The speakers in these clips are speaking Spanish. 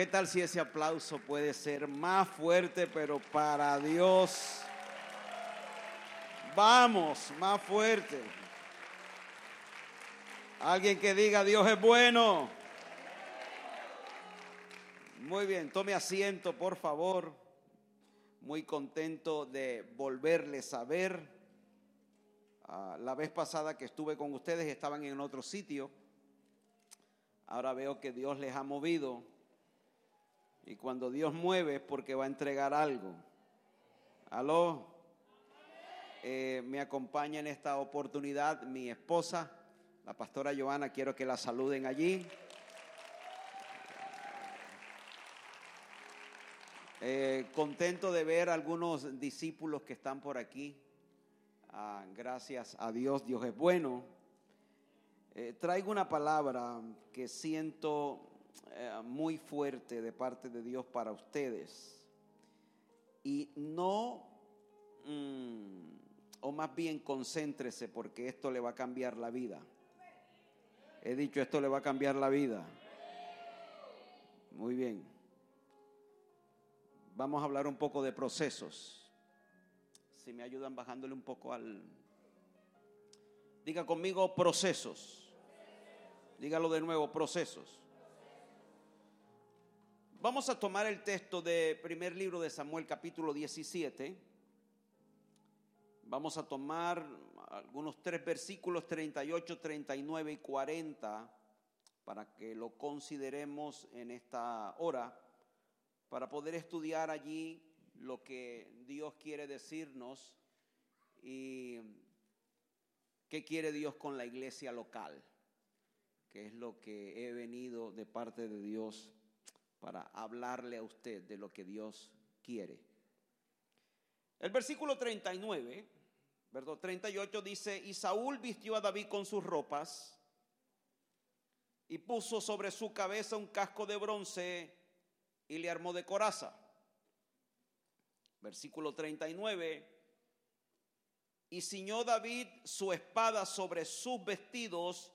¿Qué tal si ese aplauso puede ser más fuerte, pero para Dios? Vamos, más fuerte. Alguien que diga, Dios es bueno. Muy bien, tome asiento, por favor. Muy contento de volverles a ver. Ah, la vez pasada que estuve con ustedes estaban en otro sitio. Ahora veo que Dios les ha movido. Y cuando Dios mueve es porque va a entregar algo. Aló. Eh, me acompaña en esta oportunidad mi esposa, la pastora Joana. Quiero que la saluden allí. Eh, contento de ver algunos discípulos que están por aquí. Ah, gracias a Dios, Dios es bueno. Eh, traigo una palabra que siento eh, muy fuerte de parte de Dios para ustedes. Y no, mm, o más bien concéntrese porque esto le va a cambiar la vida. He dicho, esto le va a cambiar la vida. Muy bien. Vamos a hablar un poco de procesos. Si me ayudan bajándole un poco al... Diga conmigo procesos. Dígalo de nuevo, procesos. Vamos a tomar el texto de primer libro de Samuel capítulo 17. Vamos a tomar algunos tres versículos 38, 39 y 40 para que lo consideremos en esta hora para poder estudiar allí lo que Dios quiere decirnos y qué quiere Dios con la iglesia local, que es lo que he venido de parte de Dios para hablarle a usted de lo que Dios quiere. El versículo 39, verdad 38 dice, y Saúl vistió a David con sus ropas y puso sobre su cabeza un casco de bronce y le armó de coraza. Versículo 39. Y ciñó David su espada sobre sus vestidos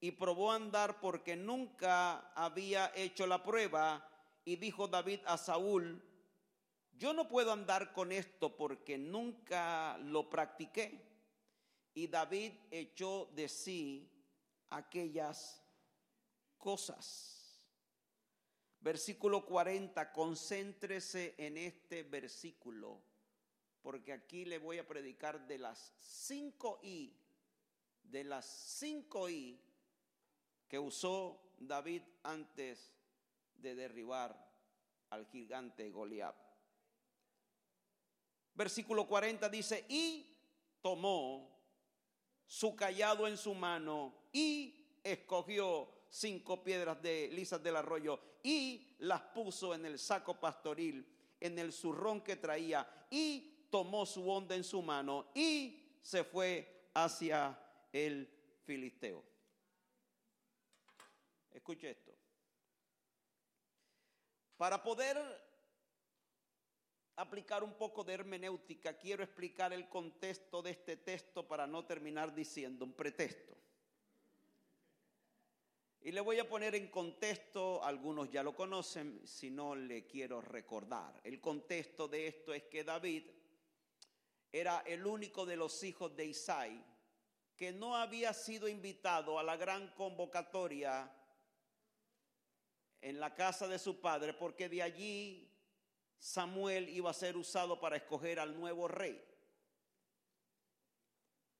y probó a andar porque nunca había hecho la prueba. Y dijo David a Saúl, yo no puedo andar con esto porque nunca lo practiqué. Y David echó de sí aquellas cosas. Versículo 40, concéntrese en este versículo, porque aquí le voy a predicar de las cinco I, de las cinco I que usó David antes de derribar al gigante Goliat. Versículo 40 dice, y tomó su callado en su mano y escogió cinco piedras de lisas del arroyo y las puso en el saco pastoril, en el zurrón que traía y tomó su onda en su mano y se fue hacia el filisteo. Escuche esto. Para poder aplicar un poco de hermenéutica, quiero explicar el contexto de este texto para no terminar diciendo un pretexto. Y le voy a poner en contexto, algunos ya lo conocen, si no le quiero recordar. El contexto de esto es que David era el único de los hijos de Isaí que no había sido invitado a la gran convocatoria en la casa de su padre, porque de allí Samuel iba a ser usado para escoger al nuevo rey.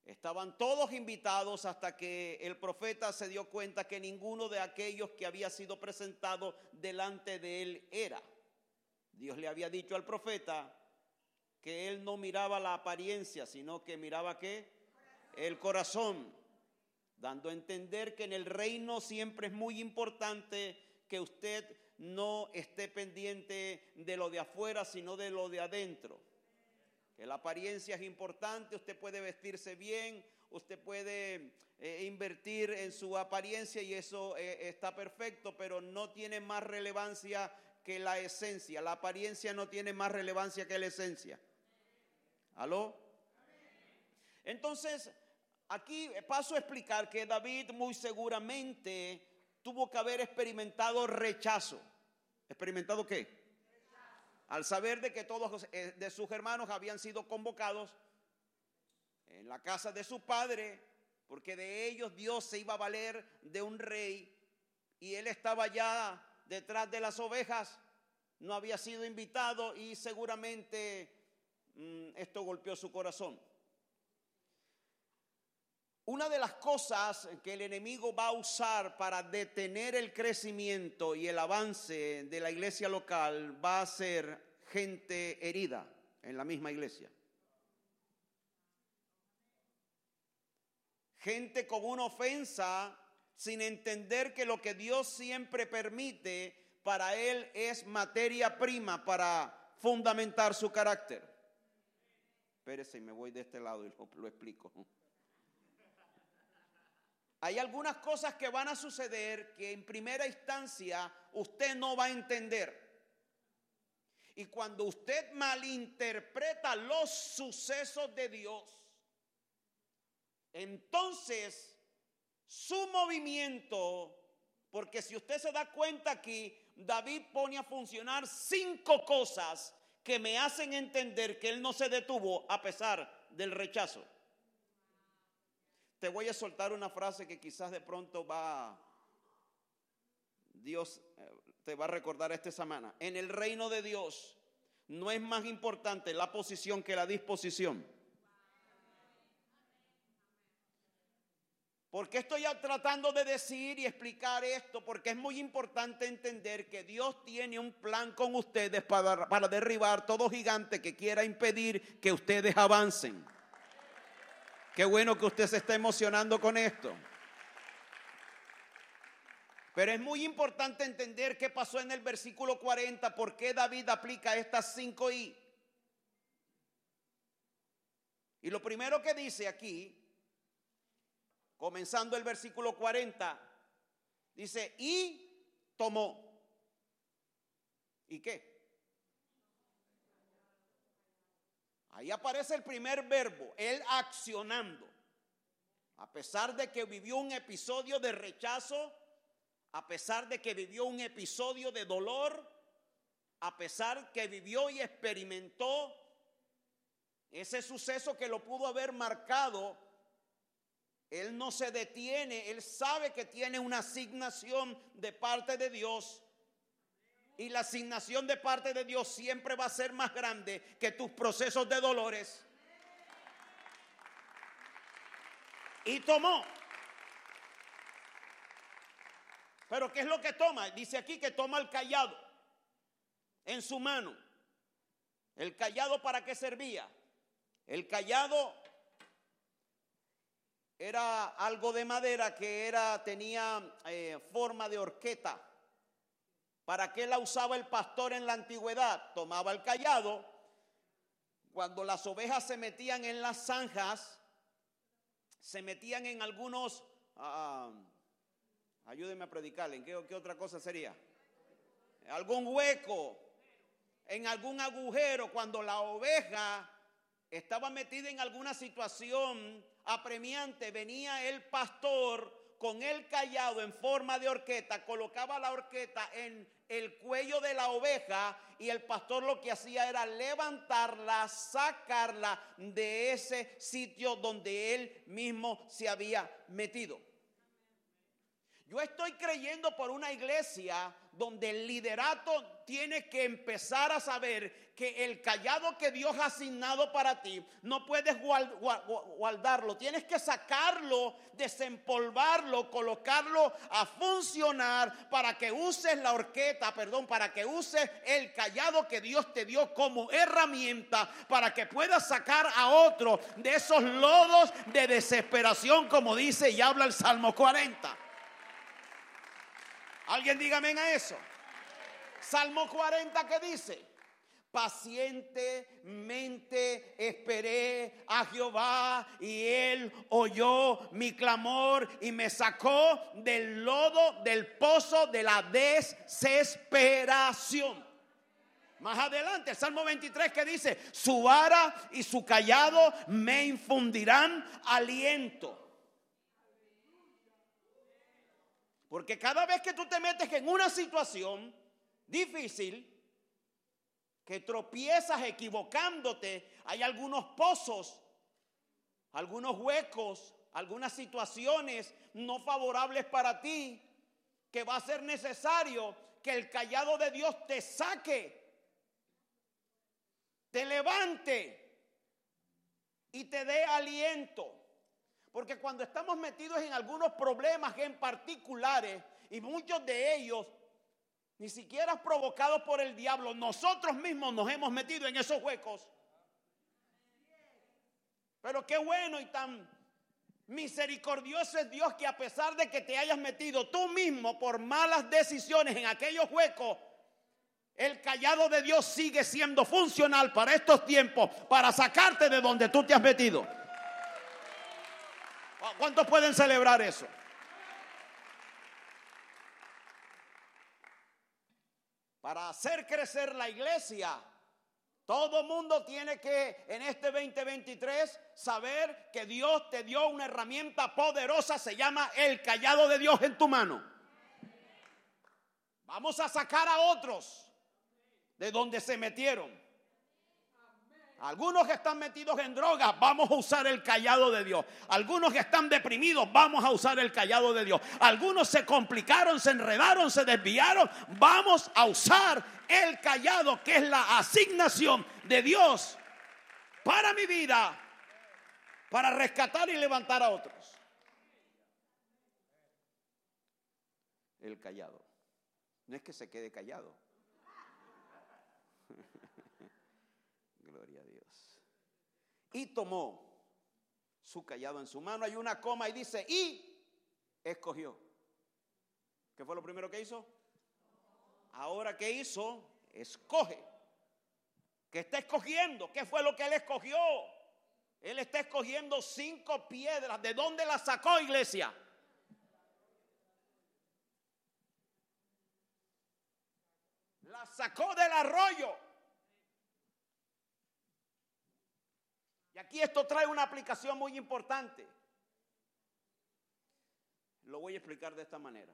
Estaban todos invitados hasta que el profeta se dio cuenta que ninguno de aquellos que había sido presentado delante de él era. Dios le había dicho al profeta que él no miraba la apariencia, sino que miraba qué? El corazón, dando a entender que en el reino siempre es muy importante que usted no esté pendiente de lo de afuera, sino de lo de adentro la apariencia es importante, usted puede vestirse bien, usted puede eh, invertir en su apariencia y eso eh, está perfecto, pero no tiene más relevancia que la esencia. La apariencia no tiene más relevancia que la esencia. ¿Aló? Entonces, aquí paso a explicar que David muy seguramente tuvo que haber experimentado rechazo. ¿Experimentado qué? Al saber de que todos eh, de sus hermanos habían sido convocados en la casa de su padre, porque de ellos Dios se iba a valer de un rey y él estaba ya detrás de las ovejas, no había sido invitado y seguramente mm, esto golpeó su corazón. Una de las cosas que el enemigo va a usar para detener el crecimiento y el avance de la iglesia local va a ser gente herida en la misma iglesia. Gente con una ofensa sin entender que lo que Dios siempre permite para él es materia prima para fundamentar su carácter. Espérese, me voy de este lado y lo, lo explico. Hay algunas cosas que van a suceder que en primera instancia usted no va a entender. Y cuando usted malinterpreta los sucesos de Dios, entonces su movimiento, porque si usted se da cuenta aquí, David pone a funcionar cinco cosas que me hacen entender que él no se detuvo a pesar del rechazo. Te voy a soltar una frase que quizás de pronto va, Dios eh, te va a recordar esta semana. En el reino de Dios no es más importante la posición que la disposición. Porque estoy tratando de decir y explicar esto? Porque es muy importante entender que Dios tiene un plan con ustedes para, para derribar todo gigante que quiera impedir que ustedes avancen. Qué bueno que usted se está emocionando con esto. Pero es muy importante entender qué pasó en el versículo 40, por qué David aplica estas cinco I. Y lo primero que dice aquí, comenzando el versículo 40, dice, y tomó. ¿Y qué? Ahí aparece el primer verbo, él accionando. A pesar de que vivió un episodio de rechazo, a pesar de que vivió un episodio de dolor, a pesar que vivió y experimentó ese suceso que lo pudo haber marcado, él no se detiene, él sabe que tiene una asignación de parte de Dios y la asignación de parte de Dios siempre va a ser más grande que tus procesos de dolores. Y tomó. Pero ¿qué es lo que toma? Dice aquí que toma el callado en su mano. ¿El callado para qué servía? El callado era algo de madera que era, tenía eh, forma de horqueta. ¿Para qué la usaba el pastor en la antigüedad? Tomaba el callado. Cuando las ovejas se metían en las zanjas, se metían en algunos, uh, ayúdenme a predicarle, ¿en qué, qué otra cosa sería? Algún hueco, en algún agujero, cuando la oveja estaba metida en alguna situación apremiante, venía el pastor con el callado en forma de horqueta, colocaba la horqueta en el cuello de la oveja y el pastor lo que hacía era levantarla, sacarla de ese sitio donde él mismo se había metido. Yo estoy creyendo por una iglesia donde el liderato tiene que empezar a saber que el callado que Dios ha asignado para ti no puedes guardarlo, tienes que sacarlo, desempolvarlo, colocarlo a funcionar para que uses la horqueta, perdón, para que uses el callado que Dios te dio como herramienta para que puedas sacar a otro de esos lodos de desesperación como dice y habla el Salmo 40. Alguien dígame a eso. Salmo 40 que dice, pacientemente esperé a Jehová y él oyó mi clamor y me sacó del lodo, del pozo de la desesperación. Más adelante, el Salmo 23 que dice, su vara y su callado me infundirán aliento. Porque cada vez que tú te metes en una situación difícil, que tropiezas equivocándote, hay algunos pozos, algunos huecos, algunas situaciones no favorables para ti, que va a ser necesario que el callado de Dios te saque, te levante y te dé aliento. Porque cuando estamos metidos en algunos problemas en particulares, y muchos de ellos ni siquiera provocados por el diablo, nosotros mismos nos hemos metido en esos huecos. Pero qué bueno y tan misericordioso es Dios que a pesar de que te hayas metido tú mismo por malas decisiones en aquellos huecos, el callado de Dios sigue siendo funcional para estos tiempos, para sacarte de donde tú te has metido. ¿Cuántos pueden celebrar eso? Para hacer crecer la iglesia, todo mundo tiene que en este 2023 saber que Dios te dio una herramienta poderosa, se llama el callado de Dios en tu mano. Vamos a sacar a otros de donde se metieron. Algunos que están metidos en drogas, vamos a usar el callado de Dios. Algunos que están deprimidos, vamos a usar el callado de Dios. Algunos se complicaron, se enredaron, se desviaron, vamos a usar el callado, que es la asignación de Dios para mi vida, para rescatar y levantar a otros. El callado. No es que se quede callado. Y tomó su callado en su mano. Hay una coma y dice, y escogió. ¿Qué fue lo primero que hizo? Ahora, ¿qué hizo? Escoge. ¿Qué está escogiendo? ¿Qué fue lo que él escogió? Él está escogiendo cinco piedras. ¿De dónde las sacó, iglesia? Las sacó del arroyo. Aquí esto trae una aplicación muy importante. Lo voy a explicar de esta manera.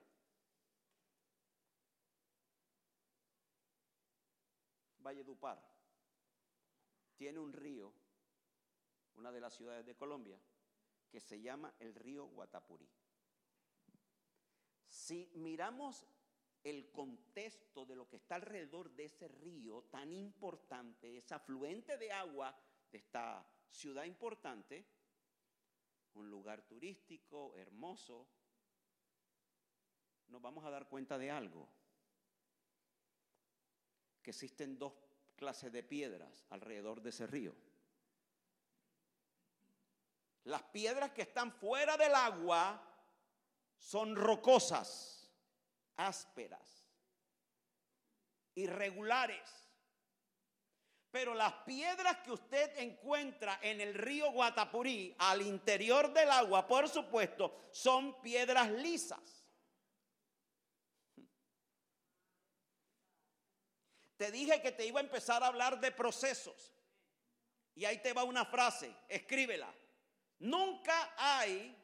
Valledupar tiene un río, una de las ciudades de Colombia, que se llama el río Guatapurí. Si miramos el contexto de lo que está alrededor de ese río tan importante, ese afluente de agua de esta ciudad importante, un lugar turístico, hermoso, nos vamos a dar cuenta de algo, que existen dos clases de piedras alrededor de ese río. Las piedras que están fuera del agua son rocosas, ásperas, irregulares. Pero las piedras que usted encuentra en el río Guatapurí, al interior del agua, por supuesto, son piedras lisas. Te dije que te iba a empezar a hablar de procesos. Y ahí te va una frase, escríbela. Nunca hay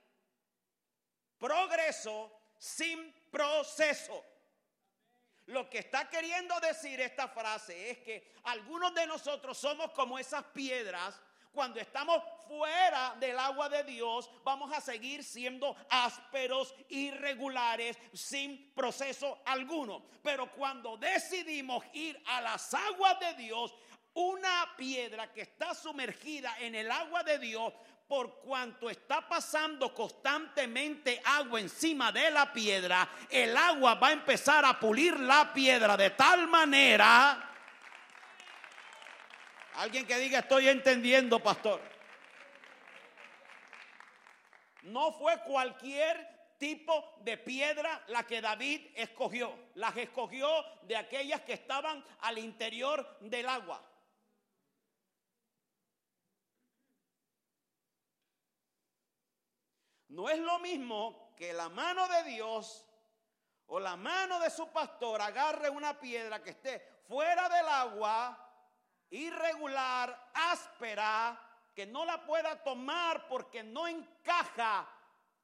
progreso sin proceso. Lo que está queriendo decir esta frase es que algunos de nosotros somos como esas piedras. Cuando estamos fuera del agua de Dios, vamos a seguir siendo ásperos, irregulares, sin proceso alguno. Pero cuando decidimos ir a las aguas de Dios, una piedra que está sumergida en el agua de Dios por cuanto está pasando constantemente agua encima de la piedra, el agua va a empezar a pulir la piedra de tal manera. Alguien que diga, estoy entendiendo, pastor. No fue cualquier tipo de piedra la que David escogió. Las escogió de aquellas que estaban al interior del agua. No es lo mismo que la mano de Dios o la mano de su pastor agarre una piedra que esté fuera del agua, irregular, áspera, que no la pueda tomar porque no encaja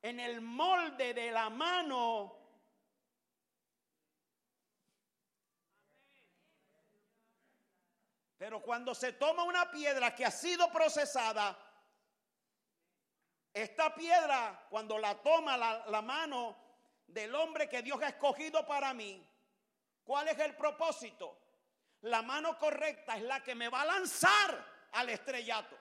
en el molde de la mano. Pero cuando se toma una piedra que ha sido procesada, esta piedra, cuando la toma la, mano del hombre que Dios ha escogido para mí, ¿cuál es el propósito? La mano correcta es la que me va a lanzar al estrellato,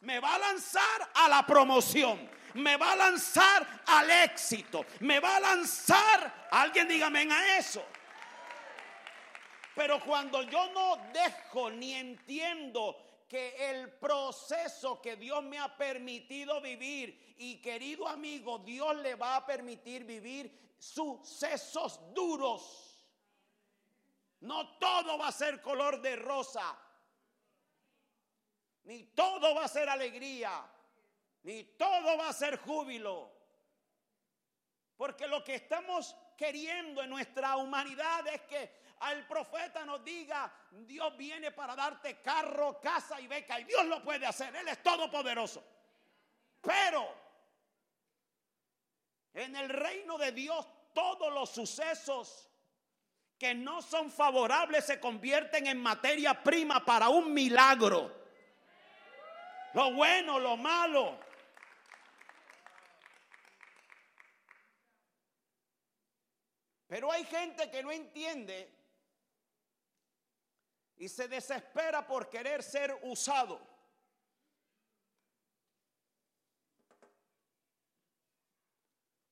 me va a lanzar a la promoción, me va a lanzar al éxito, me va a lanzar, alguien dígame a eso. Pero cuando yo no dejo ni entiendo que el proceso que Dios me ha permitido vivir, y querido amigo, Dios le va a permitir vivir sucesos duros. No todo va a ser color de rosa, ni todo va a ser alegría, ni todo va a ser júbilo. Porque lo que estamos queriendo en nuestra humanidad es que al profeta nos diga, Dios viene para darte carro, casa y beca. Y Dios lo puede hacer, Él es todopoderoso. Pero en el reino de Dios todos los sucesos que no son favorables se convierten en materia prima para un milagro. Lo bueno, lo malo. Pero hay gente que no entiende y se desespera por querer ser usado.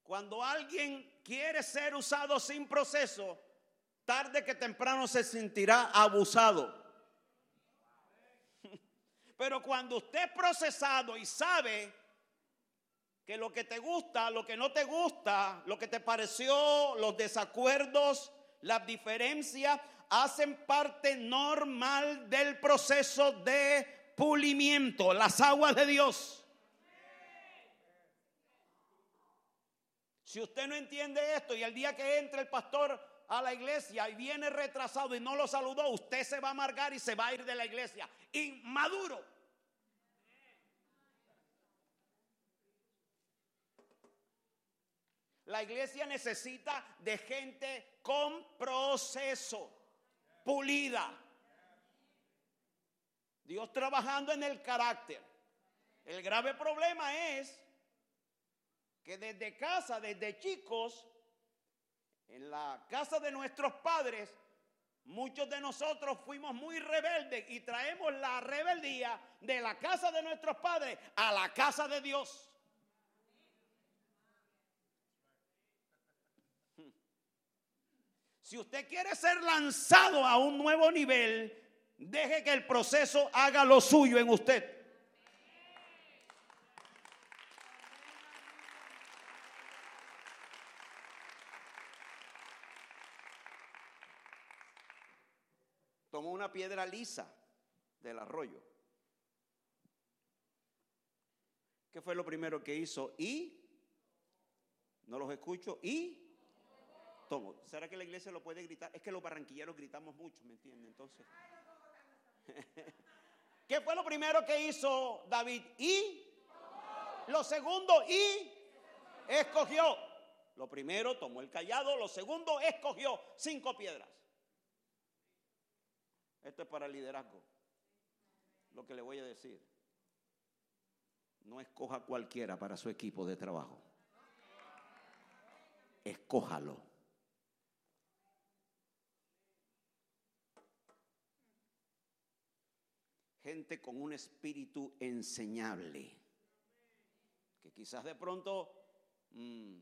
Cuando alguien quiere ser usado sin proceso, tarde que temprano se sentirá abusado. Pero cuando usted es procesado y sabe que lo que te gusta, lo que no te gusta, lo que te pareció, los desacuerdos, las diferencias, hacen parte normal del proceso de pulimiento, las aguas de Dios. Si usted no entiende esto y el día que entre el pastor a la iglesia y viene retrasado y no lo saludó, usted se va a amargar y se va a ir de la iglesia. Inmaduro. La iglesia necesita de gente con proceso pulida. Dios trabajando en el carácter. El grave problema es que desde casa, desde chicos, en la casa de nuestros padres, muchos de nosotros fuimos muy rebeldes y traemos la rebeldía de la casa de nuestros padres a la casa de Dios. Si usted quiere ser lanzado a un nuevo nivel, deje que el proceso haga lo suyo en usted. Tomó una piedra lisa del arroyo. ¿Qué fue lo primero que hizo? Y, no los escucho, y ¿Será que la iglesia lo puede gritar? Es que los barranquilleros gritamos mucho, ¿me entienden? Entonces. ¿Qué fue lo primero que hizo David? Y. Lo segundo, y. Escogió. Lo primero tomó el callado, lo segundo escogió cinco piedras. Esto es para el liderazgo. Lo que le voy a decir. No escoja cualquiera para su equipo de trabajo. Escójalo. Gente con un espíritu enseñable. Que quizás de pronto mm,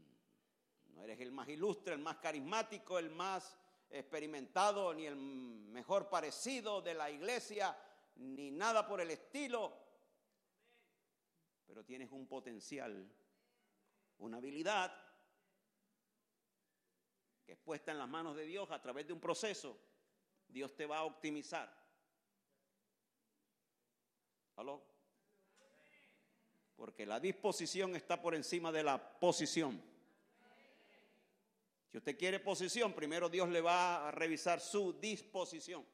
no eres el más ilustre, el más carismático, el más experimentado, ni el mejor parecido de la iglesia, ni nada por el estilo. Pero tienes un potencial, una habilidad que es puesta en las manos de Dios a través de un proceso. Dios te va a optimizar. ¿Aló? Porque la disposición está por encima de la posición. Si usted quiere posición, primero Dios le va a revisar su disposición.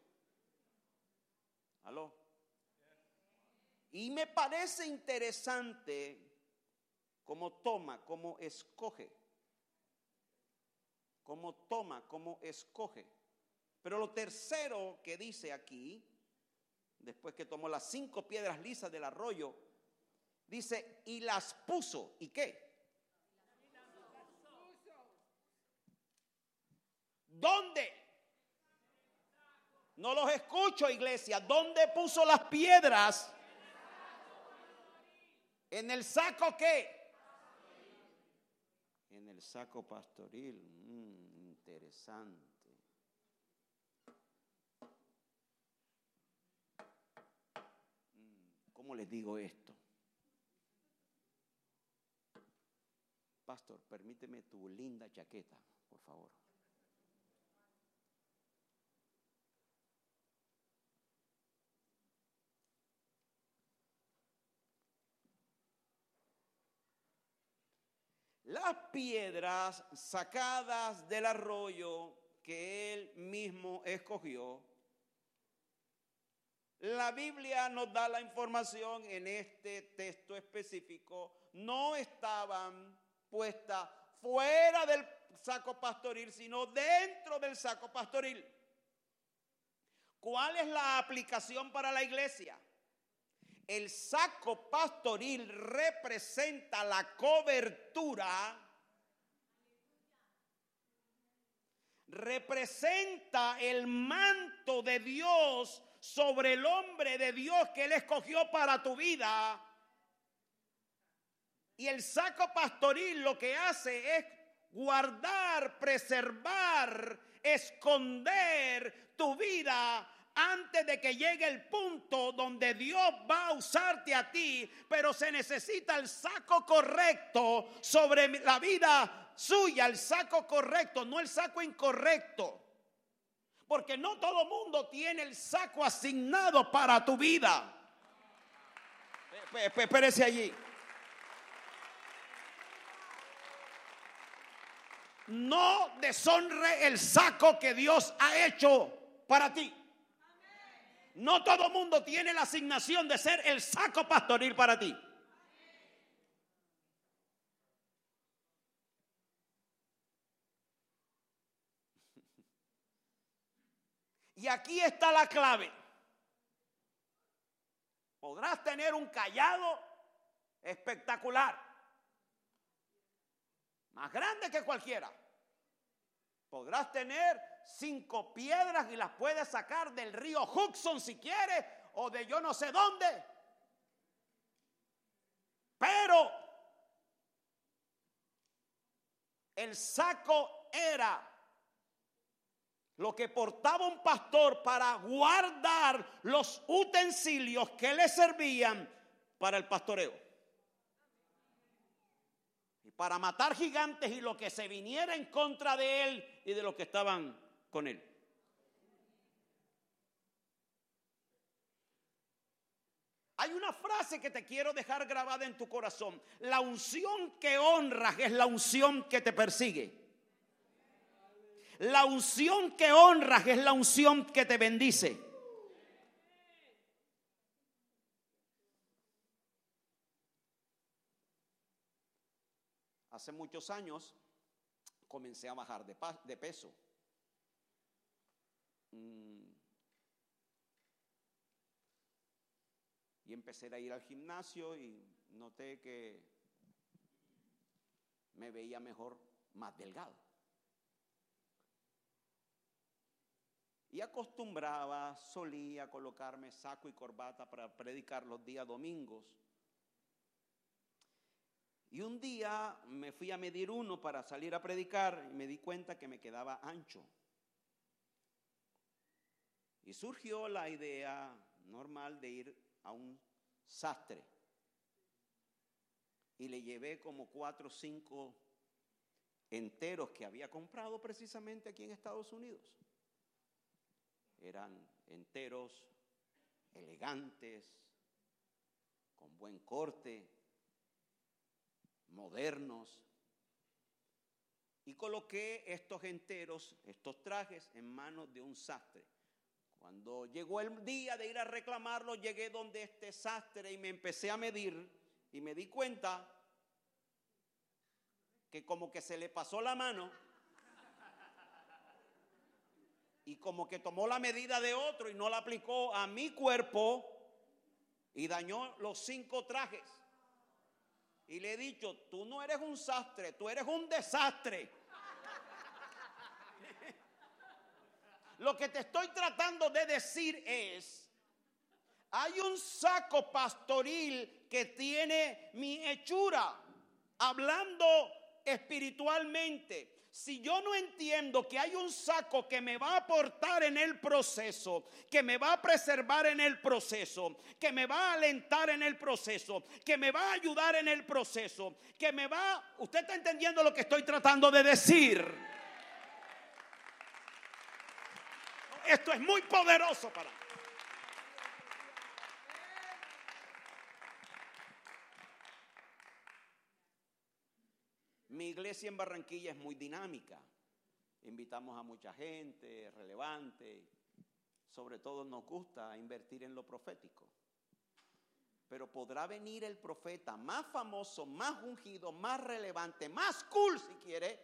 ¿Aló? Y me parece interesante cómo toma, cómo escoge. Cómo toma, cómo escoge. Pero lo tercero que dice aquí después que tomó las cinco piedras lisas del arroyo, dice, y las puso. ¿Y qué? ¿Dónde? No los escucho, iglesia. ¿Dónde puso las piedras? ¿En el saco qué? En el saco pastoril. Mm, interesante. Mm, ¿Cómo les digo esto? Pastor, permíteme tu linda chaqueta, por favor. las piedras sacadas del arroyo que él mismo escogió. La Biblia nos da la información en este texto específico, no estaban puestas fuera del saco pastoril, sino dentro del saco pastoril. ¿Cuál es la aplicación para la iglesia? El saco pastoril representa la cobertura, representa el manto de Dios sobre el hombre de Dios que Él escogió para tu vida. Y el saco pastoril lo que hace es guardar, preservar, esconder tu vida antes de que llegue el punto donde Dios va a usarte a ti, pero se necesita el saco correcto sobre la vida suya, el saco correcto, no el saco incorrecto. Porque no todo mundo tiene el saco asignado para tu vida. Espérese allí. No deshonre el saco que Dios ha hecho para ti. No todo mundo tiene la asignación de ser el saco pastoril para ti. Y aquí está la clave. Podrás tener un callado espectacular, más grande que cualquiera. Podrás tener cinco piedras y las puedes sacar del río Hudson si quieres o de yo no sé dónde. Pero el saco era lo que portaba un pastor para guardar los utensilios que le servían para el pastoreo. Y para matar gigantes y lo que se viniera en contra de él y de los que estaban con él. Hay una frase que te quiero dejar grabada en tu corazón. La unción que honras es la unción que te persigue. La unción que honras es la unción que te bendice. Hace muchos años comencé a bajar de, peso. Mm. Y empecé a ir al gimnasio y noté que me veía mejor más delgado. Y acostumbraba, solía colocarme saco y corbata para predicar los días domingos. Y un día me fui a medir uno para salir a predicar y me di cuenta que me quedaba ancho. Y surgió la idea normal de ir a un sastre. Y le llevé como cuatro o cinco enteros que había comprado precisamente aquí en Estados Unidos. Eran enteros elegantes, con buen corte, modernos. Y coloqué estos enteros, estos trajes, en manos de un sastre. Cuando llegó el día de ir a reclamarlo, llegué donde este sastre y me empecé a medir y me di cuenta que como que se le pasó la mano y como que tomó la medida de otro y no la aplicó a mi cuerpo y dañó los cinco trajes. Y le he dicho, tú no eres un sastre, tú eres un desastre. Lo que te estoy tratando de decir es, hay un saco pastoril que tiene mi hechura, hablando espiritualmente. Si yo no entiendo que hay un saco que me va a aportar en el proceso, que me va a preservar en el proceso, que me va a alentar en el proceso, que me va a ayudar en el proceso, que me va... Usted está entendiendo lo que estoy tratando de decir. Esto es muy poderoso para mí. Mi iglesia en Barranquilla es muy dinámica. Invitamos a mucha gente relevante. Sobre todo nos gusta invertir en lo profético. Pero podrá venir el profeta más famoso, más ungido, más relevante, más cool si quiere.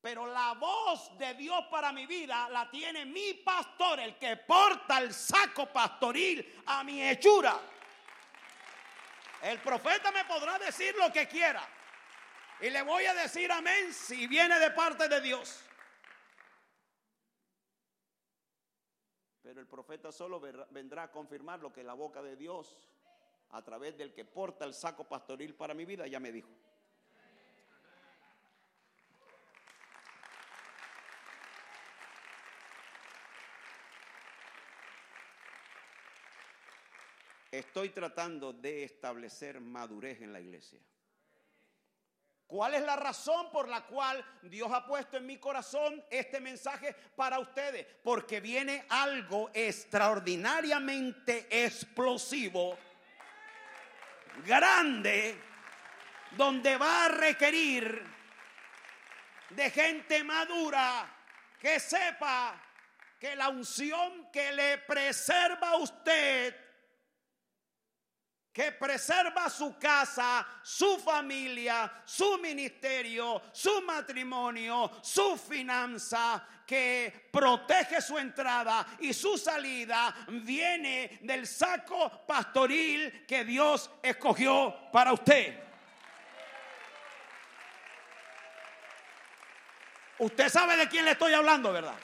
Pero la voz de Dios para mi vida la tiene mi pastor, el que porta el saco pastoril a mi hechura. El profeta me podrá decir lo que quiera. Y le voy a decir amén si viene de parte de Dios. Pero el profeta solo vendrá a confirmar lo que la boca de Dios, a través del que porta el saco pastoril para mi vida, ya me dijo. Estoy tratando de establecer madurez en la iglesia. ¿Cuál es la razón por la cual Dios ha puesto en mi corazón este mensaje para ustedes? Porque viene algo extraordinariamente explosivo, grande, donde va a requerir de gente madura que sepa que la unción que le preserva a usted que preserva su casa, su familia, su ministerio, su matrimonio, su finanza, que protege su entrada y su salida, viene del saco pastoril que Dios escogió para usted. Usted sabe de quién le estoy hablando, ¿verdad?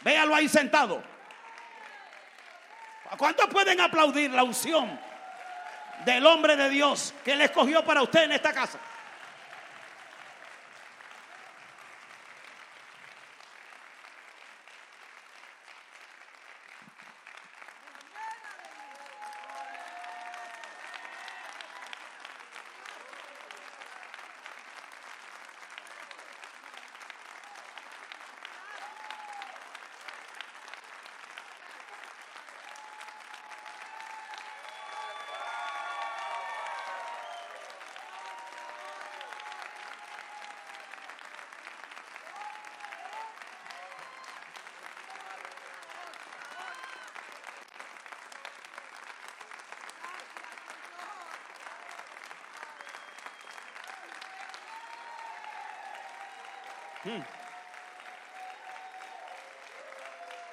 Véalo ahí sentado. ¿Cuántos pueden aplaudir la unción del hombre de Dios que Él escogió para usted en esta casa.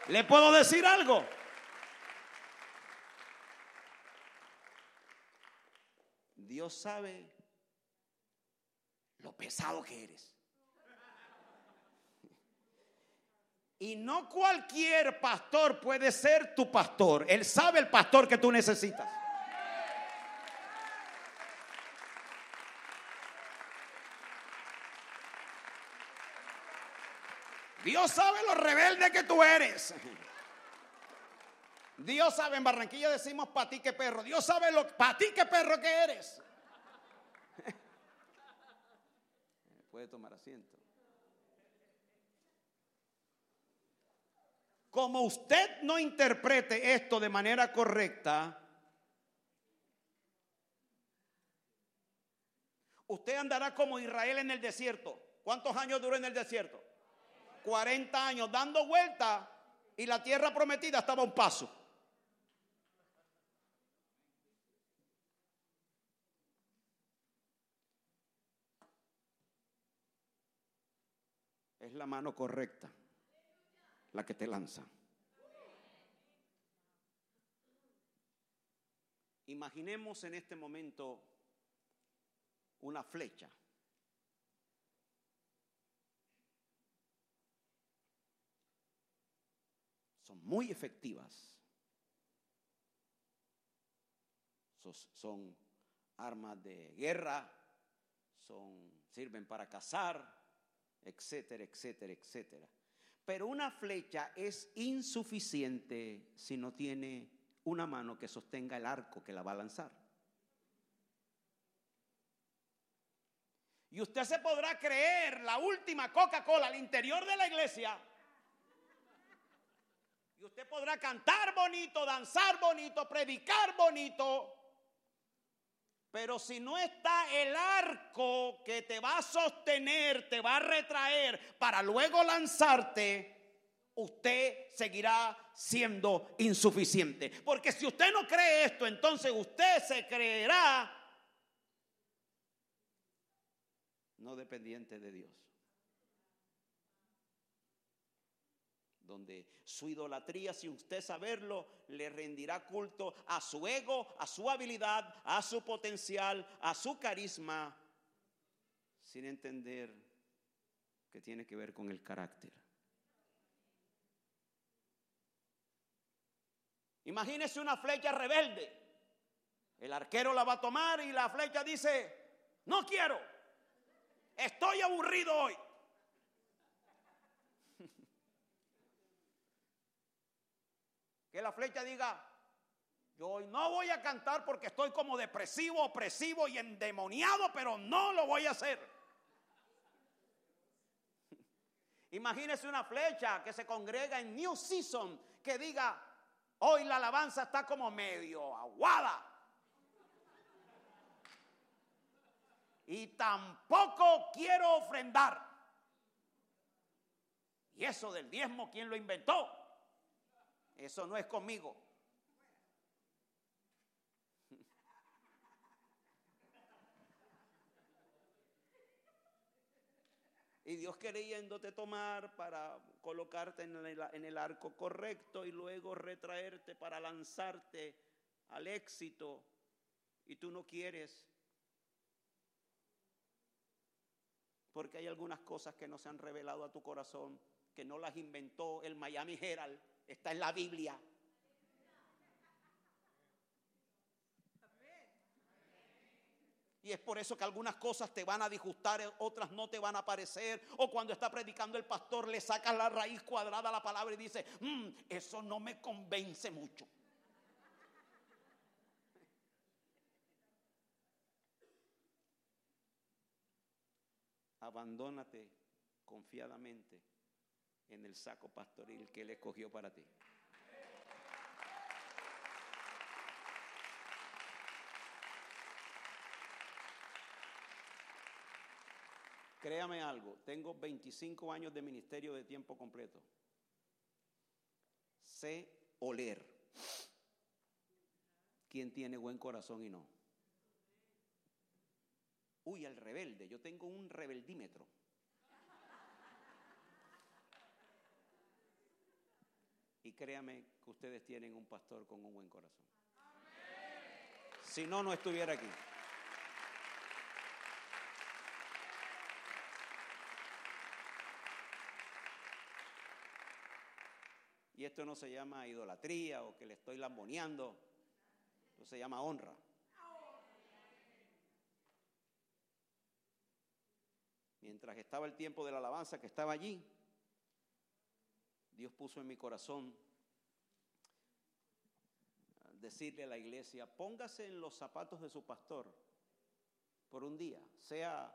¿Le puedo decir algo? Dios sabe lo pesado que eres. Y no cualquier pastor puede ser tu pastor. Él sabe el pastor que tú necesitas. Dios sabe lo rebelde que tú eres. Dios sabe, en Barranquilla decimos para ti que perro. Dios sabe lo para ti que perro que eres. Puede tomar asiento. Como usted no interprete esto de manera correcta, usted andará como Israel en el desierto. ¿Cuántos años duró en el desierto? 40 años dando vuelta y la tierra prometida estaba a un paso. Es la mano correcta la que te lanza. Imaginemos en este momento una flecha. Son muy efectivas. Son armas de guerra, son, sirven para cazar, etcétera, etcétera, etcétera. Pero una flecha es insuficiente si no tiene una mano que sostenga el arco que la va a lanzar. Y usted se podrá creer la última Coca-Cola al interior de la iglesia. Y usted podrá cantar bonito, danzar bonito, predicar bonito. Pero si no está el arco que te va a sostener, te va a retraer para luego lanzarte, usted seguirá siendo insuficiente. Porque si usted no cree esto, entonces usted se creerá no dependiente de Dios. Donde su idolatría, sin usted saberlo, le rendirá culto a su ego, a su habilidad, a su potencial, a su carisma, sin entender que tiene que ver con el carácter. Imagínese una flecha rebelde. El arquero la va a tomar y la flecha dice, no quiero, estoy aburrido hoy. Que la flecha diga, yo hoy no voy a cantar porque estoy como depresivo, opresivo y endemoniado, pero no lo voy a hacer. Imagínese una flecha que se congrega en New Season que diga, hoy la alabanza está como medio aguada. Y tampoco quiero ofrendar. Y eso del diezmo, ¿quién lo inventó? Eso no es conmigo. Y Dios queriéndote tomar para colocarte en el, arco correcto y luego retraerte para lanzarte al éxito. Y tú no quieres. Porque hay algunas cosas que no se han revelado a tu corazón, que no las inventó el Miami Herald está en la Biblia. Y es por eso que algunas cosas te van a disgustar, otras no te van a parecer. O cuando está predicando el pastor, le sacas la raíz cuadrada a la palabra y dice, mm, eso no me convence mucho. Abandónate confiadamente en el saco pastoril que Él escogió para ti. Créame algo, tengo 25 años de ministerio de tiempo completo. Sé oler quién tiene buen corazón y no. Uy, el rebelde, yo tengo un rebeldímetro. Créame que ustedes tienen un pastor con un buen corazón. Si no, no estuviera aquí. Y esto no se llama idolatría o que le estoy lamboneando. Esto se llama honra. Mientras estaba el tiempo de la alabanza que estaba allí, Dios puso en mi corazón decirle a la iglesia, póngase en los zapatos de su pastor por un día, sea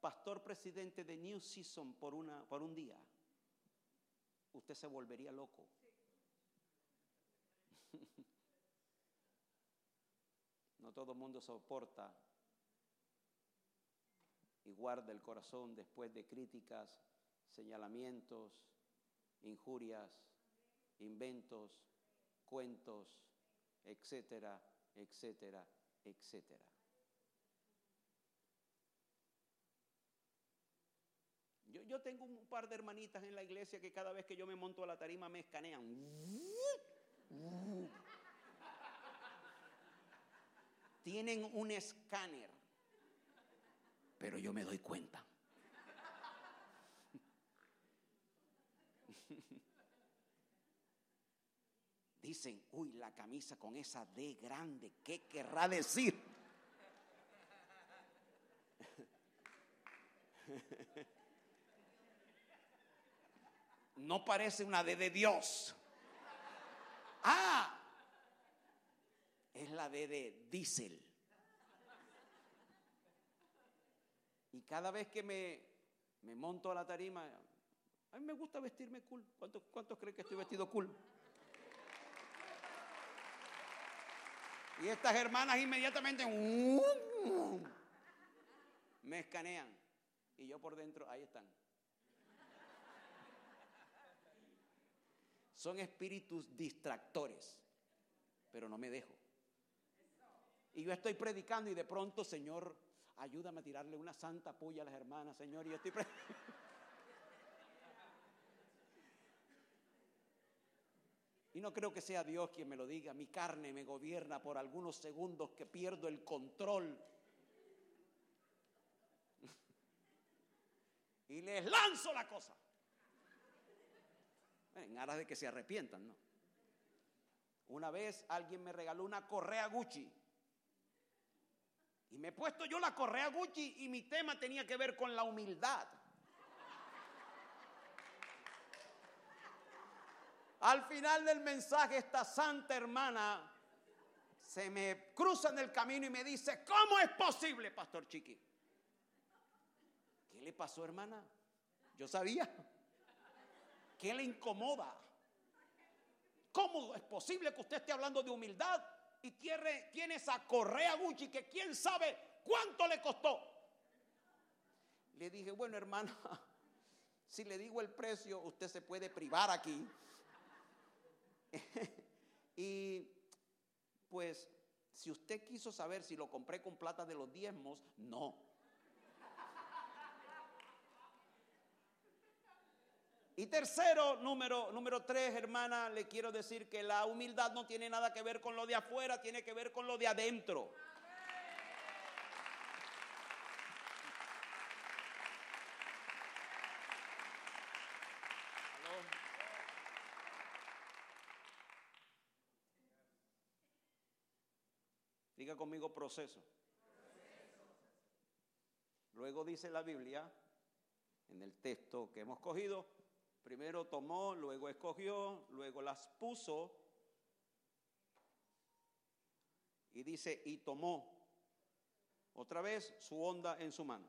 pastor presidente de New Season por, una, por un día, usted se volvería loco. No todo el mundo soporta y guarda el corazón después de críticas, señalamientos, injurias, inventos, cuentos, etcétera, etcétera, etcétera. Yo, yo tengo un par de hermanitas en la iglesia que cada vez que yo me monto a la tarima me escanean. Tienen un escáner, pero yo me doy cuenta. Dicen, uy, la camisa con esa D grande, ¿qué querrá decir? No parece una D de Dios. Ah, es la D de diésel. Y cada vez que me, me monto a la tarima, a mí me gusta vestirme cool. ¿Cuántos, cuántos creen que estoy vestido cool? Y estas hermanas inmediatamente uh, me escanean. Y yo por dentro, ahí están. Son espíritus distractores, pero no me dejo. Y yo estoy predicando y de pronto, Señor, ayúdame a tirarle una santa puya a las hermanas, Señor, y yo estoy Y no creo que sea Dios quien me lo diga, mi carne me gobierna por algunos segundos que pierdo el control. y les lanzo la cosa. En aras de que se arrepientan, ¿no? Una vez alguien me regaló una correa Gucci. Y me he puesto yo la correa Gucci y mi tema tenía que ver con la humildad. Al final del mensaje, esta santa hermana se me cruza en el camino y me dice, ¿cómo es posible, Pastor Chiqui? ¿Qué le pasó, hermana? Yo sabía. ¿Qué le incomoda? ¿Cómo es posible que usted esté hablando de humildad y tiene, tiene esa correa Gucci que quién sabe cuánto le costó? Le dije, bueno, hermana, si le digo el precio, usted se puede privar aquí. y pues, si usted quiso saber si lo compré con plata de los diezmos, no. Y tercero, número, número tres, hermana, le quiero decir que la humildad no tiene nada que ver con lo de afuera, tiene que ver con lo de adentro. Conmigo proceso. Luego dice la Biblia, en el texto que hemos cogido, primero tomó, luego escogió, luego las puso y dice, y tomó otra vez su onda en su mano.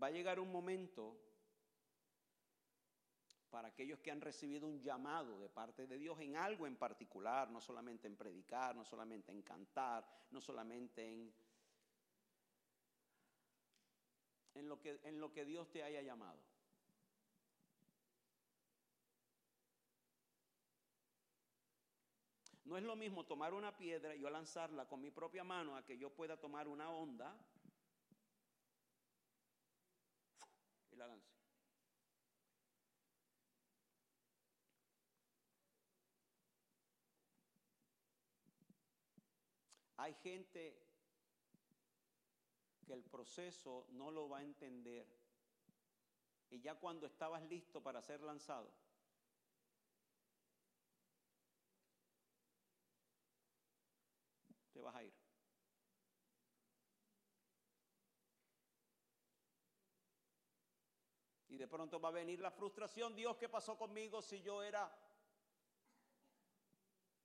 Va a llegar un momento para aquellos que han recibido un llamado de parte de Dios en algo en particular, no solamente en predicar, no solamente en cantar, no solamente en, en, lo, que, en lo que Dios te haya llamado. No es lo mismo tomar una piedra y yo lanzarla con mi propia mano a que yo pueda tomar una onda y la lance. Hay gente que el proceso no lo va a entender. Y ya cuando estabas listo para ser lanzado, te vas a ir. Y de pronto va a venir la frustración, Dios, ¿qué pasó conmigo si yo era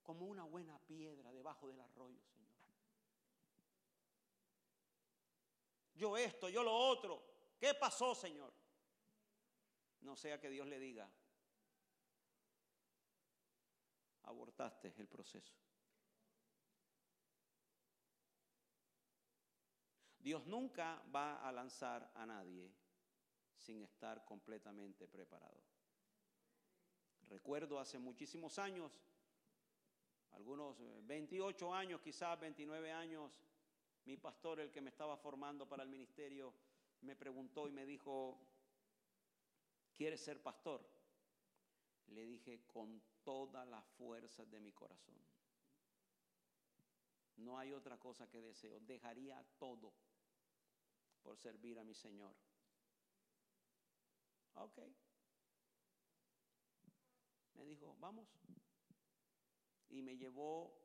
como una buena piedra debajo del arroyo, Señor? Yo esto, yo lo otro. ¿Qué pasó, Señor? No sea que Dios le diga, abortaste el proceso. Dios nunca va a lanzar a nadie sin estar completamente preparado. Recuerdo hace muchísimos años, algunos 28 eh, años, quizás 29 años, mi pastor, el que me estaba formando para el ministerio, me preguntó y me dijo, ¿quieres ser pastor? Le dije, con toda la fuerza de mi corazón. No hay otra cosa que deseo. Dejaría todo por servir a mi Señor. Ok. Me dijo, vamos. Y me llevó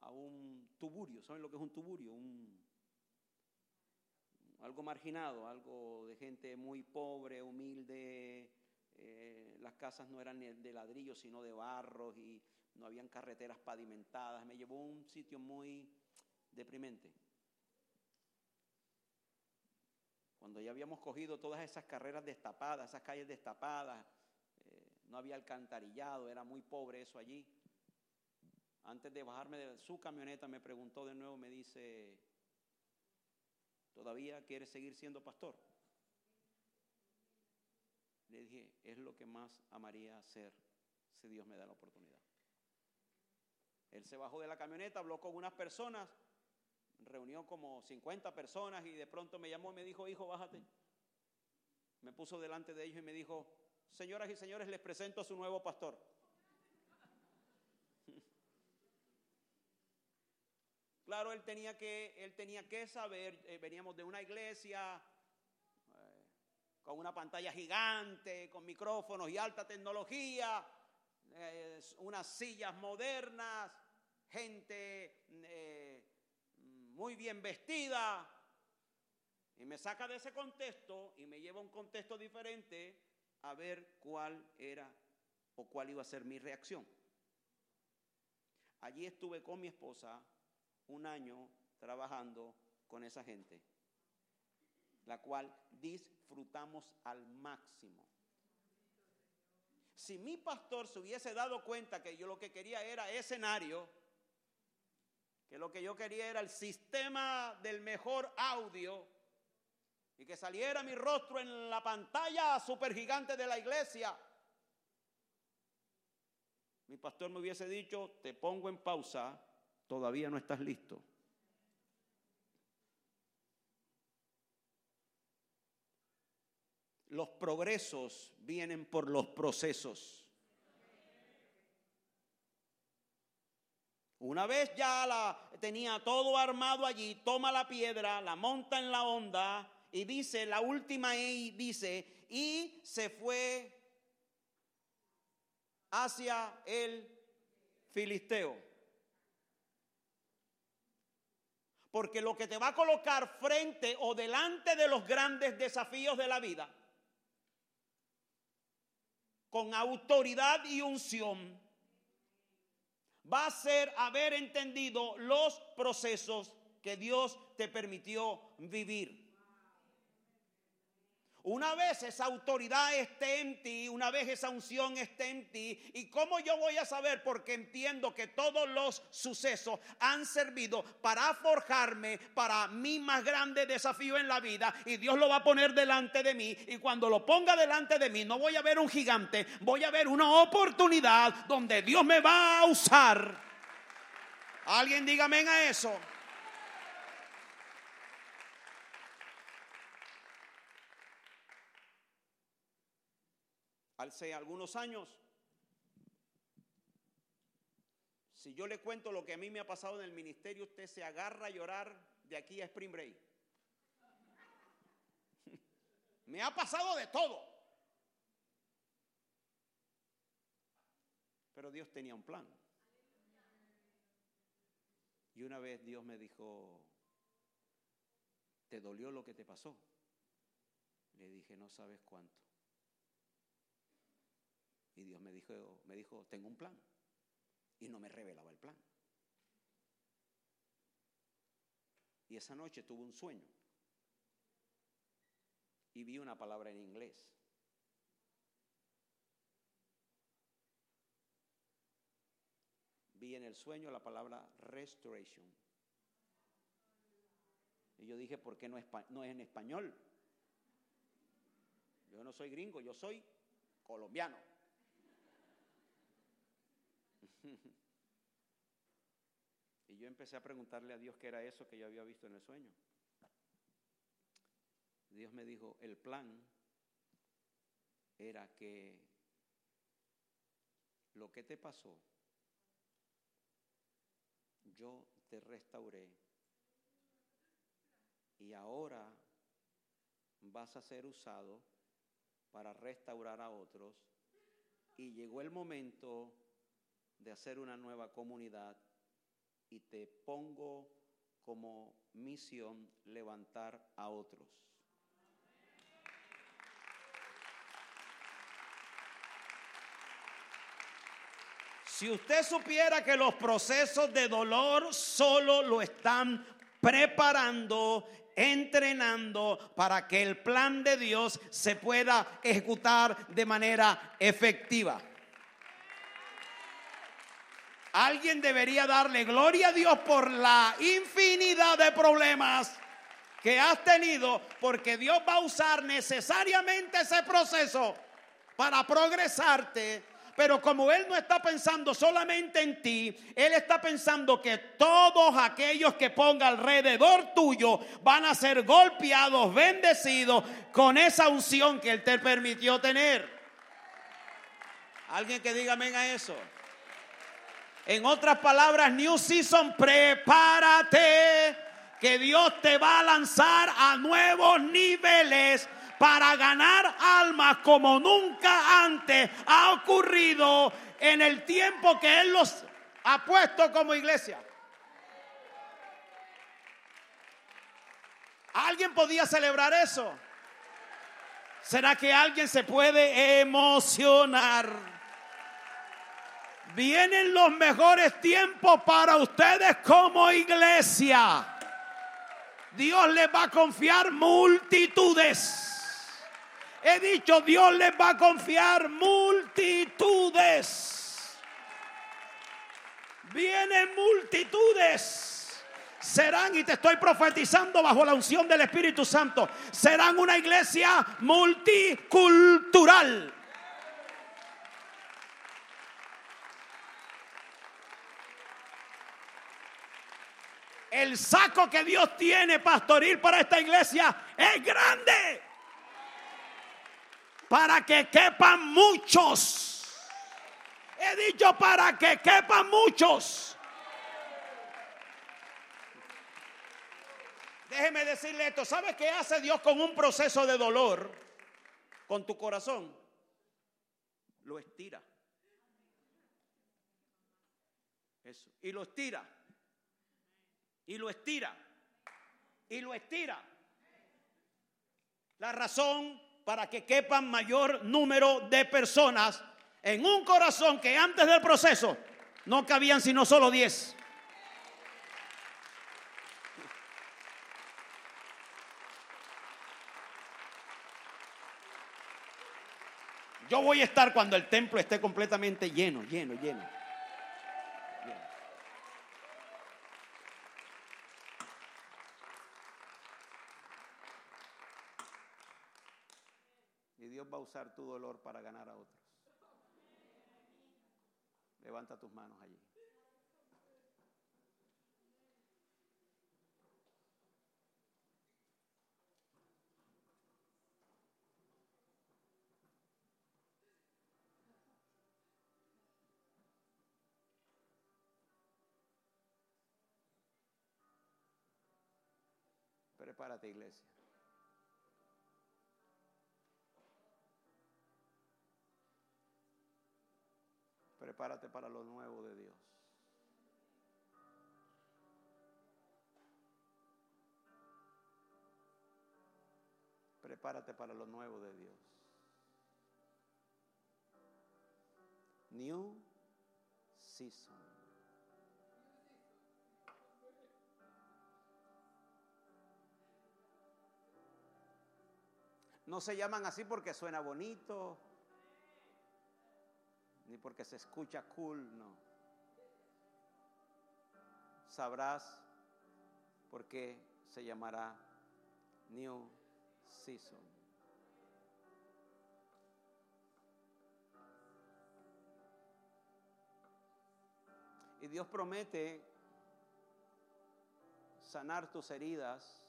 a un tuburio. ¿Saben lo que es un tuburio? Un, algo marginado, algo de gente muy pobre, humilde. Eh, las casas no eran de ladrillo, sino de barros y no habían carreteras pavimentadas. Me llevó a un sitio muy deprimente. Cuando ya habíamos cogido todas esas carreras destapadas, esas calles destapadas, eh, no había alcantarillado, era muy pobre eso allí. Antes de bajarme de su camioneta me preguntó de nuevo, me dice, ¿todavía quieres seguir siendo pastor? Le dije, es lo que más amaría hacer si Dios me da la oportunidad. Él se bajó de la camioneta, habló con unas personas, reunió como 50 personas y de pronto me llamó y me dijo, hijo, bájate. Me puso delante de ellos y me dijo, señoras y señores, les presento a su nuevo pastor. Claro, él tenía que, él tenía que saber, eh, veníamos de una iglesia eh, con una pantalla gigante, con micrófonos y alta tecnología, eh, unas sillas modernas, gente muy bien vestida, y me saca de ese contexto y me lleva a un contexto diferente a ver cuál era o cuál iba a ser mi reacción. Allí estuve con mi esposa un año trabajando con esa gente, la cual disfrutamos al máximo. Si mi pastor se hubiese dado cuenta que yo lo que quería era escenario, que lo que yo quería era el sistema del mejor audio y que saliera mi rostro en la pantalla super gigante de la iglesia, mi pastor me hubiese dicho, te pongo en pausa todavía no estás listo. Los progresos vienen por los procesos. Una vez ya la tenía todo armado allí, toma la piedra, la monta en la onda y dice, la última y dice, y se fue hacia el filisteo. Porque lo que te va a colocar frente o delante de los grandes desafíos de la vida, con autoridad y unción, va a ser haber entendido los procesos que Dios te permitió vivir. Una vez esa autoridad esté en ti, una vez esa unción esté en ti, ¿y cómo yo voy a saber? Porque entiendo que todos los sucesos han servido para forjarme para mi más grande desafío en la vida y Dios lo va a poner delante de mí y cuando lo ponga delante de mí no voy a ver un gigante, voy a ver una oportunidad donde Dios me va a usar. Alguien dígame a eso. Hace algunos años, si yo le cuento lo que a mí me ha pasado en el ministerio, usted se agarra a llorar de aquí a Spring Break. me ha pasado de todo. Pero Dios tenía un plan. Y una vez Dios me dijo, ¿te dolió lo que te pasó? Le dije, no sabes cuánto. Y Dios me dijo, me dijo, tengo un plan. Y no me revelaba el plan. Y esa noche tuve un sueño. Y vi una palabra en inglés. Vi en el sueño la palabra restoration. Y yo dije, ¿por qué no es, no es en español? Yo no soy gringo, yo soy colombiano. Y yo empecé a preguntarle a Dios qué era eso que yo había visto en el sueño. Dios me dijo, el plan era que lo que te pasó, yo te restauré y ahora vas a ser usado para restaurar a otros y llegó el momento de hacer una nueva comunidad y te pongo como misión levantar a otros. Si usted supiera que los procesos de dolor solo lo están preparando, entrenando para que el plan de Dios se pueda ejecutar de manera efectiva. Alguien debería darle gloria a Dios por la infinidad de problemas que has tenido, porque Dios va a usar necesariamente ese proceso para progresarte pero como Él no está pensando solamente en ti, Él está pensando que todos aquellos que ponga alrededor tuyo van a ser golpeados, bendecidos con esa unción que Él te permitió tener. Alguien que diga amén a eso. En otras palabras, New Season, prepárate que Dios te va a lanzar a nuevos niveles para ganar almas como nunca antes ha ocurrido en el tiempo que Él los ha puesto como iglesia. ¿Alguien podía celebrar eso? ¿Será que alguien se puede emocionar? Vienen los mejores tiempos para ustedes como iglesia. Dios les va a confiar multitudes. He dicho, Dios les va a confiar multitudes. Vienen multitudes. Serán, y te estoy profetizando bajo la unción del Espíritu Santo, serán una iglesia multicultural. El saco que Dios tiene pastoril para esta iglesia es grande para que quepan muchos. He dicho para que quepan muchos. Déjeme decirle esto, ¿sabe qué hace Dios con un proceso de dolor con tu corazón? Lo estira. Eso. Y lo estira. Y lo estira. Y lo estira. La razón para que quepan mayor número de personas en un corazón que antes del proceso no cabían sino solo 10. Yo voy a estar cuando el templo esté completamente lleno, lleno, lleno. Va a usar tu dolor para ganar a otros. Levanta tus manos allí. Prepárate, iglesia. Prepárate para lo nuevo de Dios. Prepárate para lo nuevo de Dios. New season. No se llaman así porque suena bonito, ni porque se escucha cool, no. Sabrás por qué se llamará New Season. Y Dios promete sanar tus heridas.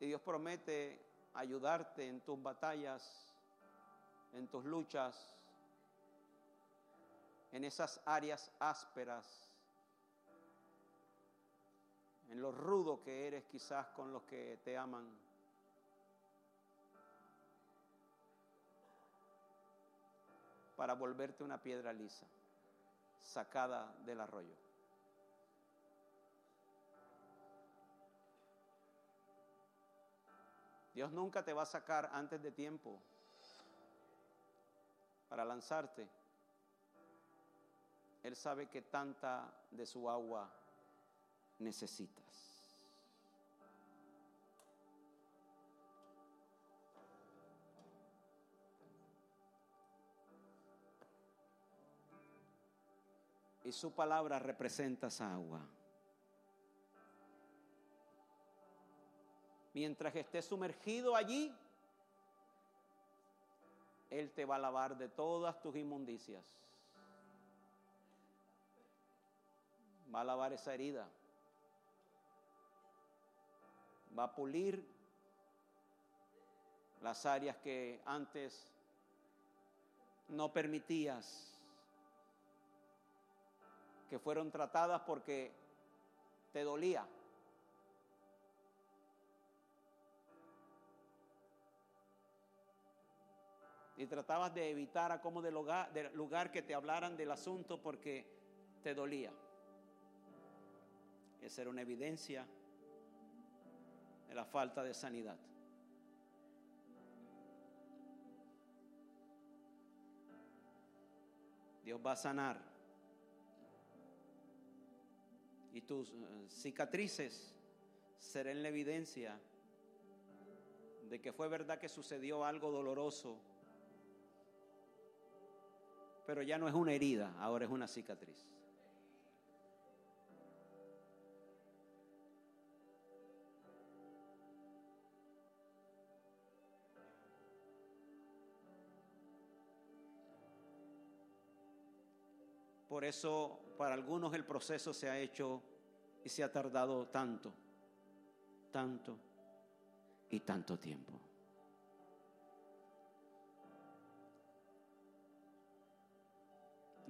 Y Dios promete ayudarte en tus batallas, en tus luchas, en esas áreas ásperas, en lo rudo que eres quizás con los que te aman. para volverte una piedra lisa, sacada del arroyo. Dios nunca te va a sacar antes de tiempo para lanzarte. Él sabe que tanta de su agua necesitas. Y su palabra representa esa agua. Mientras estés sumergido allí, Él te va a lavar de todas tus inmundicias. Va a lavar esa herida. Va a pulir las áreas que antes no permitías que fueron tratadas porque te dolía. Y tratabas de evitar a como del lugar, lugar que te hablaran del asunto porque te dolía. Esa era una evidencia de la falta de sanidad. Dios va a sanar y tus eh, cicatrices serán la evidencia de que fue verdad que sucedió algo doloroso, pero ya no es una herida, ahora es una cicatriz. Por eso para algunos el proceso se ha hecho y se ha tardado tanto, tanto y tanto tiempo.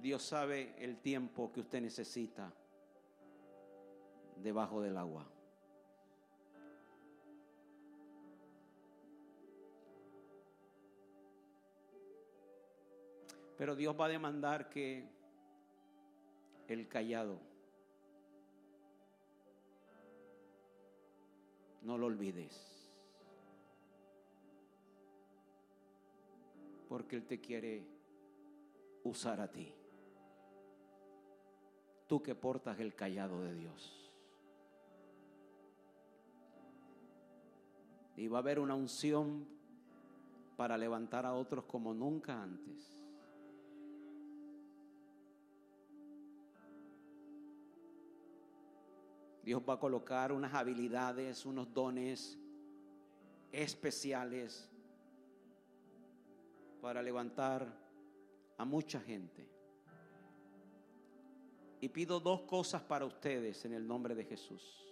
Dios sabe el tiempo que usted necesita debajo del agua. Pero Dios va a demandar que el callado. No lo olvides. Porque Él te quiere usar a ti. Tú que portas el callado de Dios. Y va a haber una unción para levantar a otros como nunca antes. Dios va a colocar unas habilidades, unos dones especiales para levantar a mucha gente. Y pido dos cosas para ustedes en el nombre de Jesús.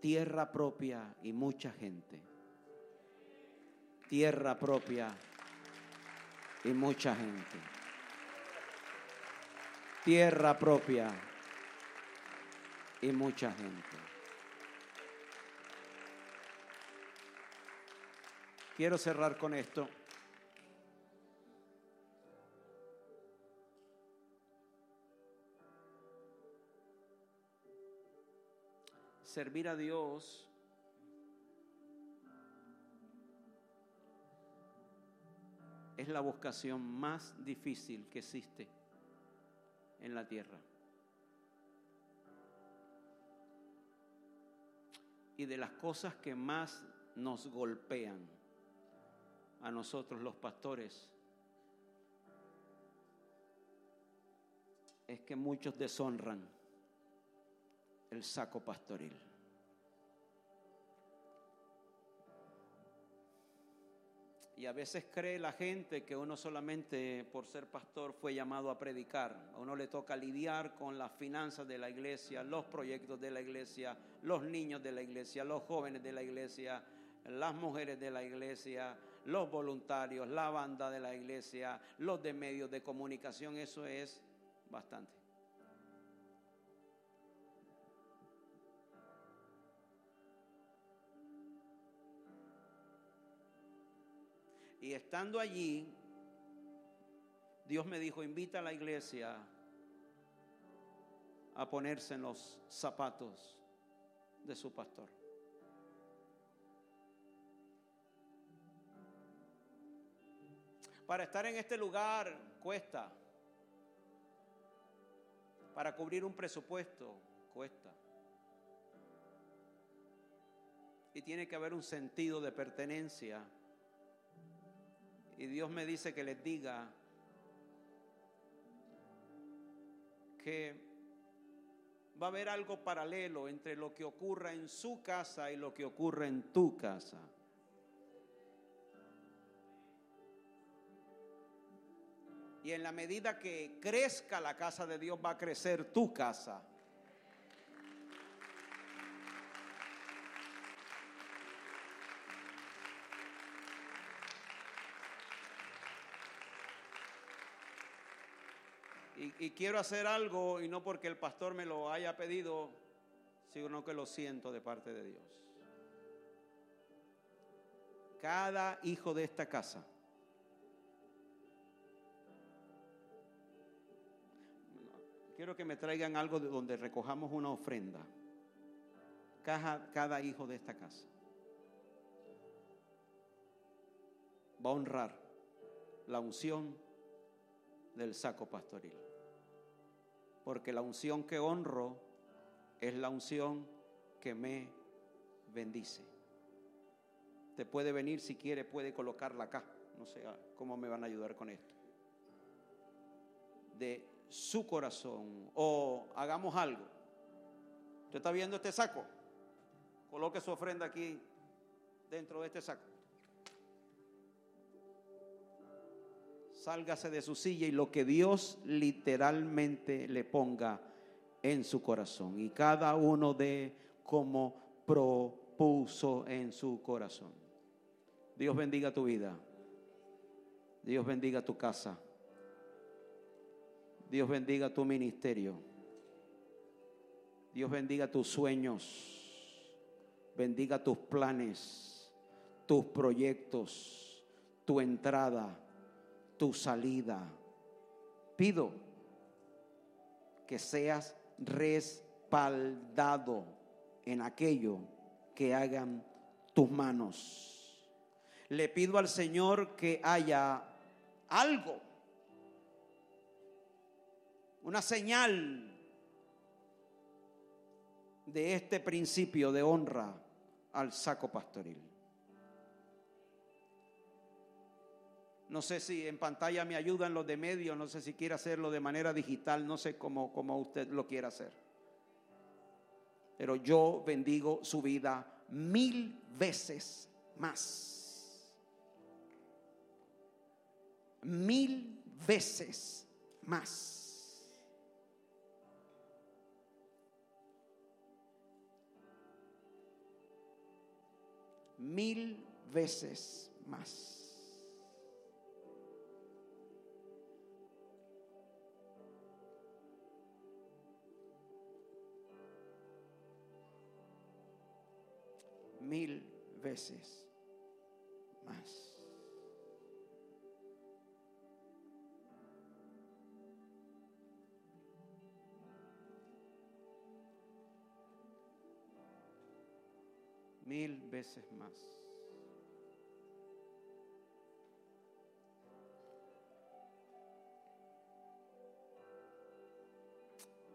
Tierra propia y mucha gente. Tierra propia y mucha gente. Tierra propia y mucha gente. Quiero cerrar con esto. Servir a Dios es la vocación más difícil que existe en la tierra. y de las cosas que más nos golpean a nosotros los pastores es que muchos deshonran el saco pastoril. Y a veces cree la gente que uno solamente por ser pastor fue llamado a predicar. A uno le toca lidiar con las finanzas de la iglesia, los proyectos de la iglesia, los niños de la iglesia, los jóvenes de la iglesia, las mujeres de la iglesia, los voluntarios, la banda de la iglesia, los de medios de comunicación. Eso es bastante. Y estando allí, Dios me dijo, invita a la iglesia a ponerse en los zapatos de su pastor. Para estar en este lugar cuesta. Para cubrir un presupuesto cuesta. Y tiene que haber un sentido de pertenencia y Dios me dice que les diga que va a haber algo paralelo entre lo que ocurra en su casa y lo que ocurre en tu casa. Y en la medida que crezca la casa de Dios va a crecer tu casa. Y, quiero hacer algo y no porque el pastor me lo haya pedido, sino que lo siento de parte de Dios. Cada hijo de esta casa quiero que me traigan algo de donde recojamos una ofrenda. Cada, cada, hijo de esta casa va a honrar la unción del saco pastoril porque la unción que honro es la unción que me bendice. Te puede venir si quiere, puede colocarla acá. No sé cómo me van a ayudar con esto. De su corazón. O hagamos algo. ¿Usted está viendo este saco? Coloque su ofrenda aquí dentro de este saco. Sálgase de su silla y lo que Dios literalmente le ponga en su corazón. Y cada uno de como propuso en su corazón. Dios bendiga tu vida. Dios bendiga tu casa. Dios bendiga tu ministerio. Dios bendiga tus sueños. Bendiga tus planes, tus proyectos, tu entrada tu salida. Pido que seas respaldado en aquello que hagan tus manos. Le pido al Señor que haya algo, una señal de este principio de honra al saco pastoril. No sé si en pantalla me ayudan los de medio, no sé si quiere hacerlo de manera digital, no sé cómo, cómo usted lo quiera hacer. Pero yo bendigo su vida mil veces más. Mil veces más. Mil veces más. Mil veces más. Mil veces más.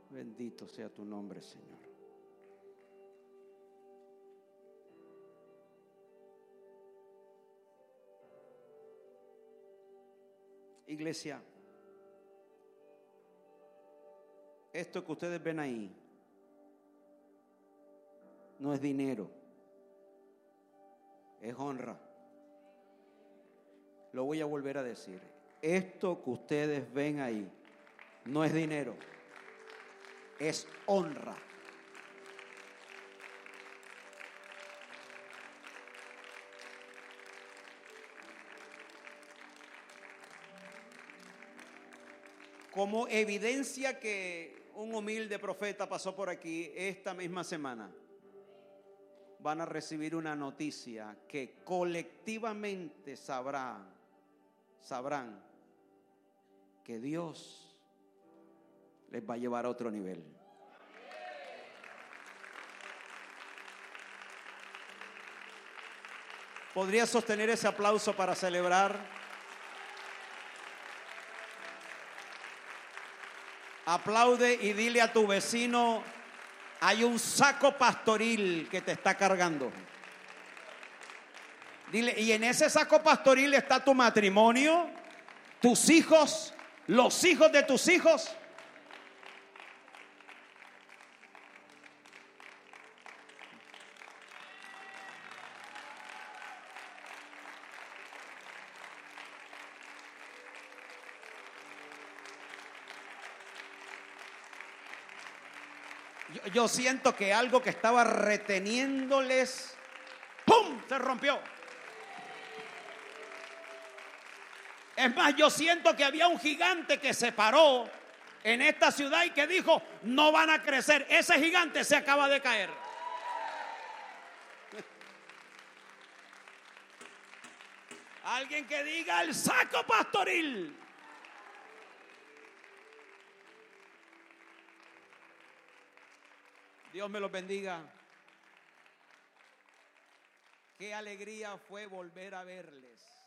Bendito sea tu nombre, Señor. Iglesia, esto que ustedes ven ahí no es dinero, es honra. Lo voy a volver a decir. Esto que ustedes ven ahí no es dinero, es honra. Como evidencia que un humilde profeta pasó por aquí esta misma semana, van a recibir una noticia que colectivamente sabrán, sabrán que Dios les va a llevar a otro nivel. ¿Podría sostener ese aplauso para celebrar? Aplaude y dile a tu vecino, hay un saco pastoril que te está cargando. Dile, y en ese saco pastoril está tu matrimonio, tus hijos, los hijos de tus hijos yo, siento que algo que estaba reteniéndoles, ¡pum!, se rompió. Es más, yo siento que había un gigante que se paró en esta ciudad y que dijo, no van a crecer. Ese gigante se acaba de caer. Alguien que diga el saco pastoril. Dios me los bendiga. Qué alegría fue volver a verles.